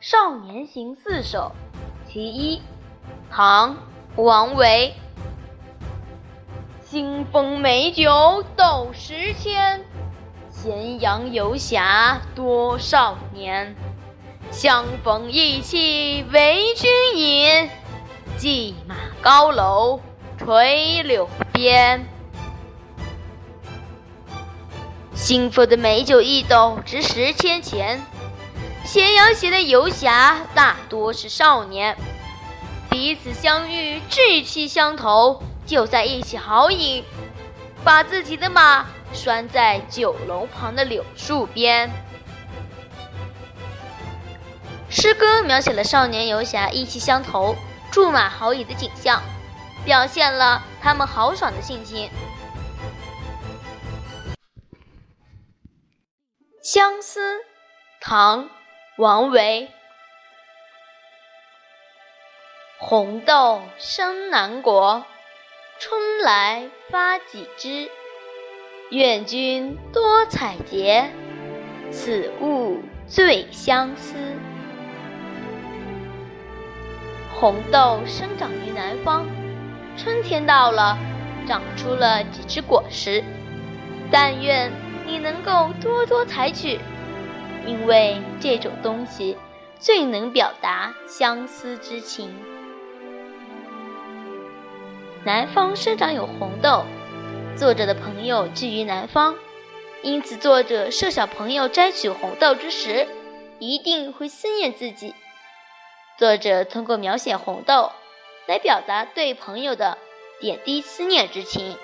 少年行四首·其一，唐·王维。新丰美酒斗十千，咸阳游侠多少年。相逢意气为君饮，骑马高楼垂柳边。新丰的美酒一斗值十千钱。咸阳县的游侠大多是少年，彼此相遇志气相投，就在一起豪饮，把自己的马拴在酒楼旁的柳树边。诗歌描写了少年游侠意气相投、驻马豪饮的景象，表现了他们豪爽的性情。相思，唐。王维：红豆生南国，春来发几枝。愿君多采撷，此物最相思。红豆生长于南方，春天到了，长出了几枝果实。但愿你能够多多采取。因为这种东西最能表达相思之情。南方生长有红豆，作者的朋友居于南方，因此作者设想朋友摘取红豆之时，一定会思念自己。作者通过描写红豆，来表达对朋友的点滴思念之情。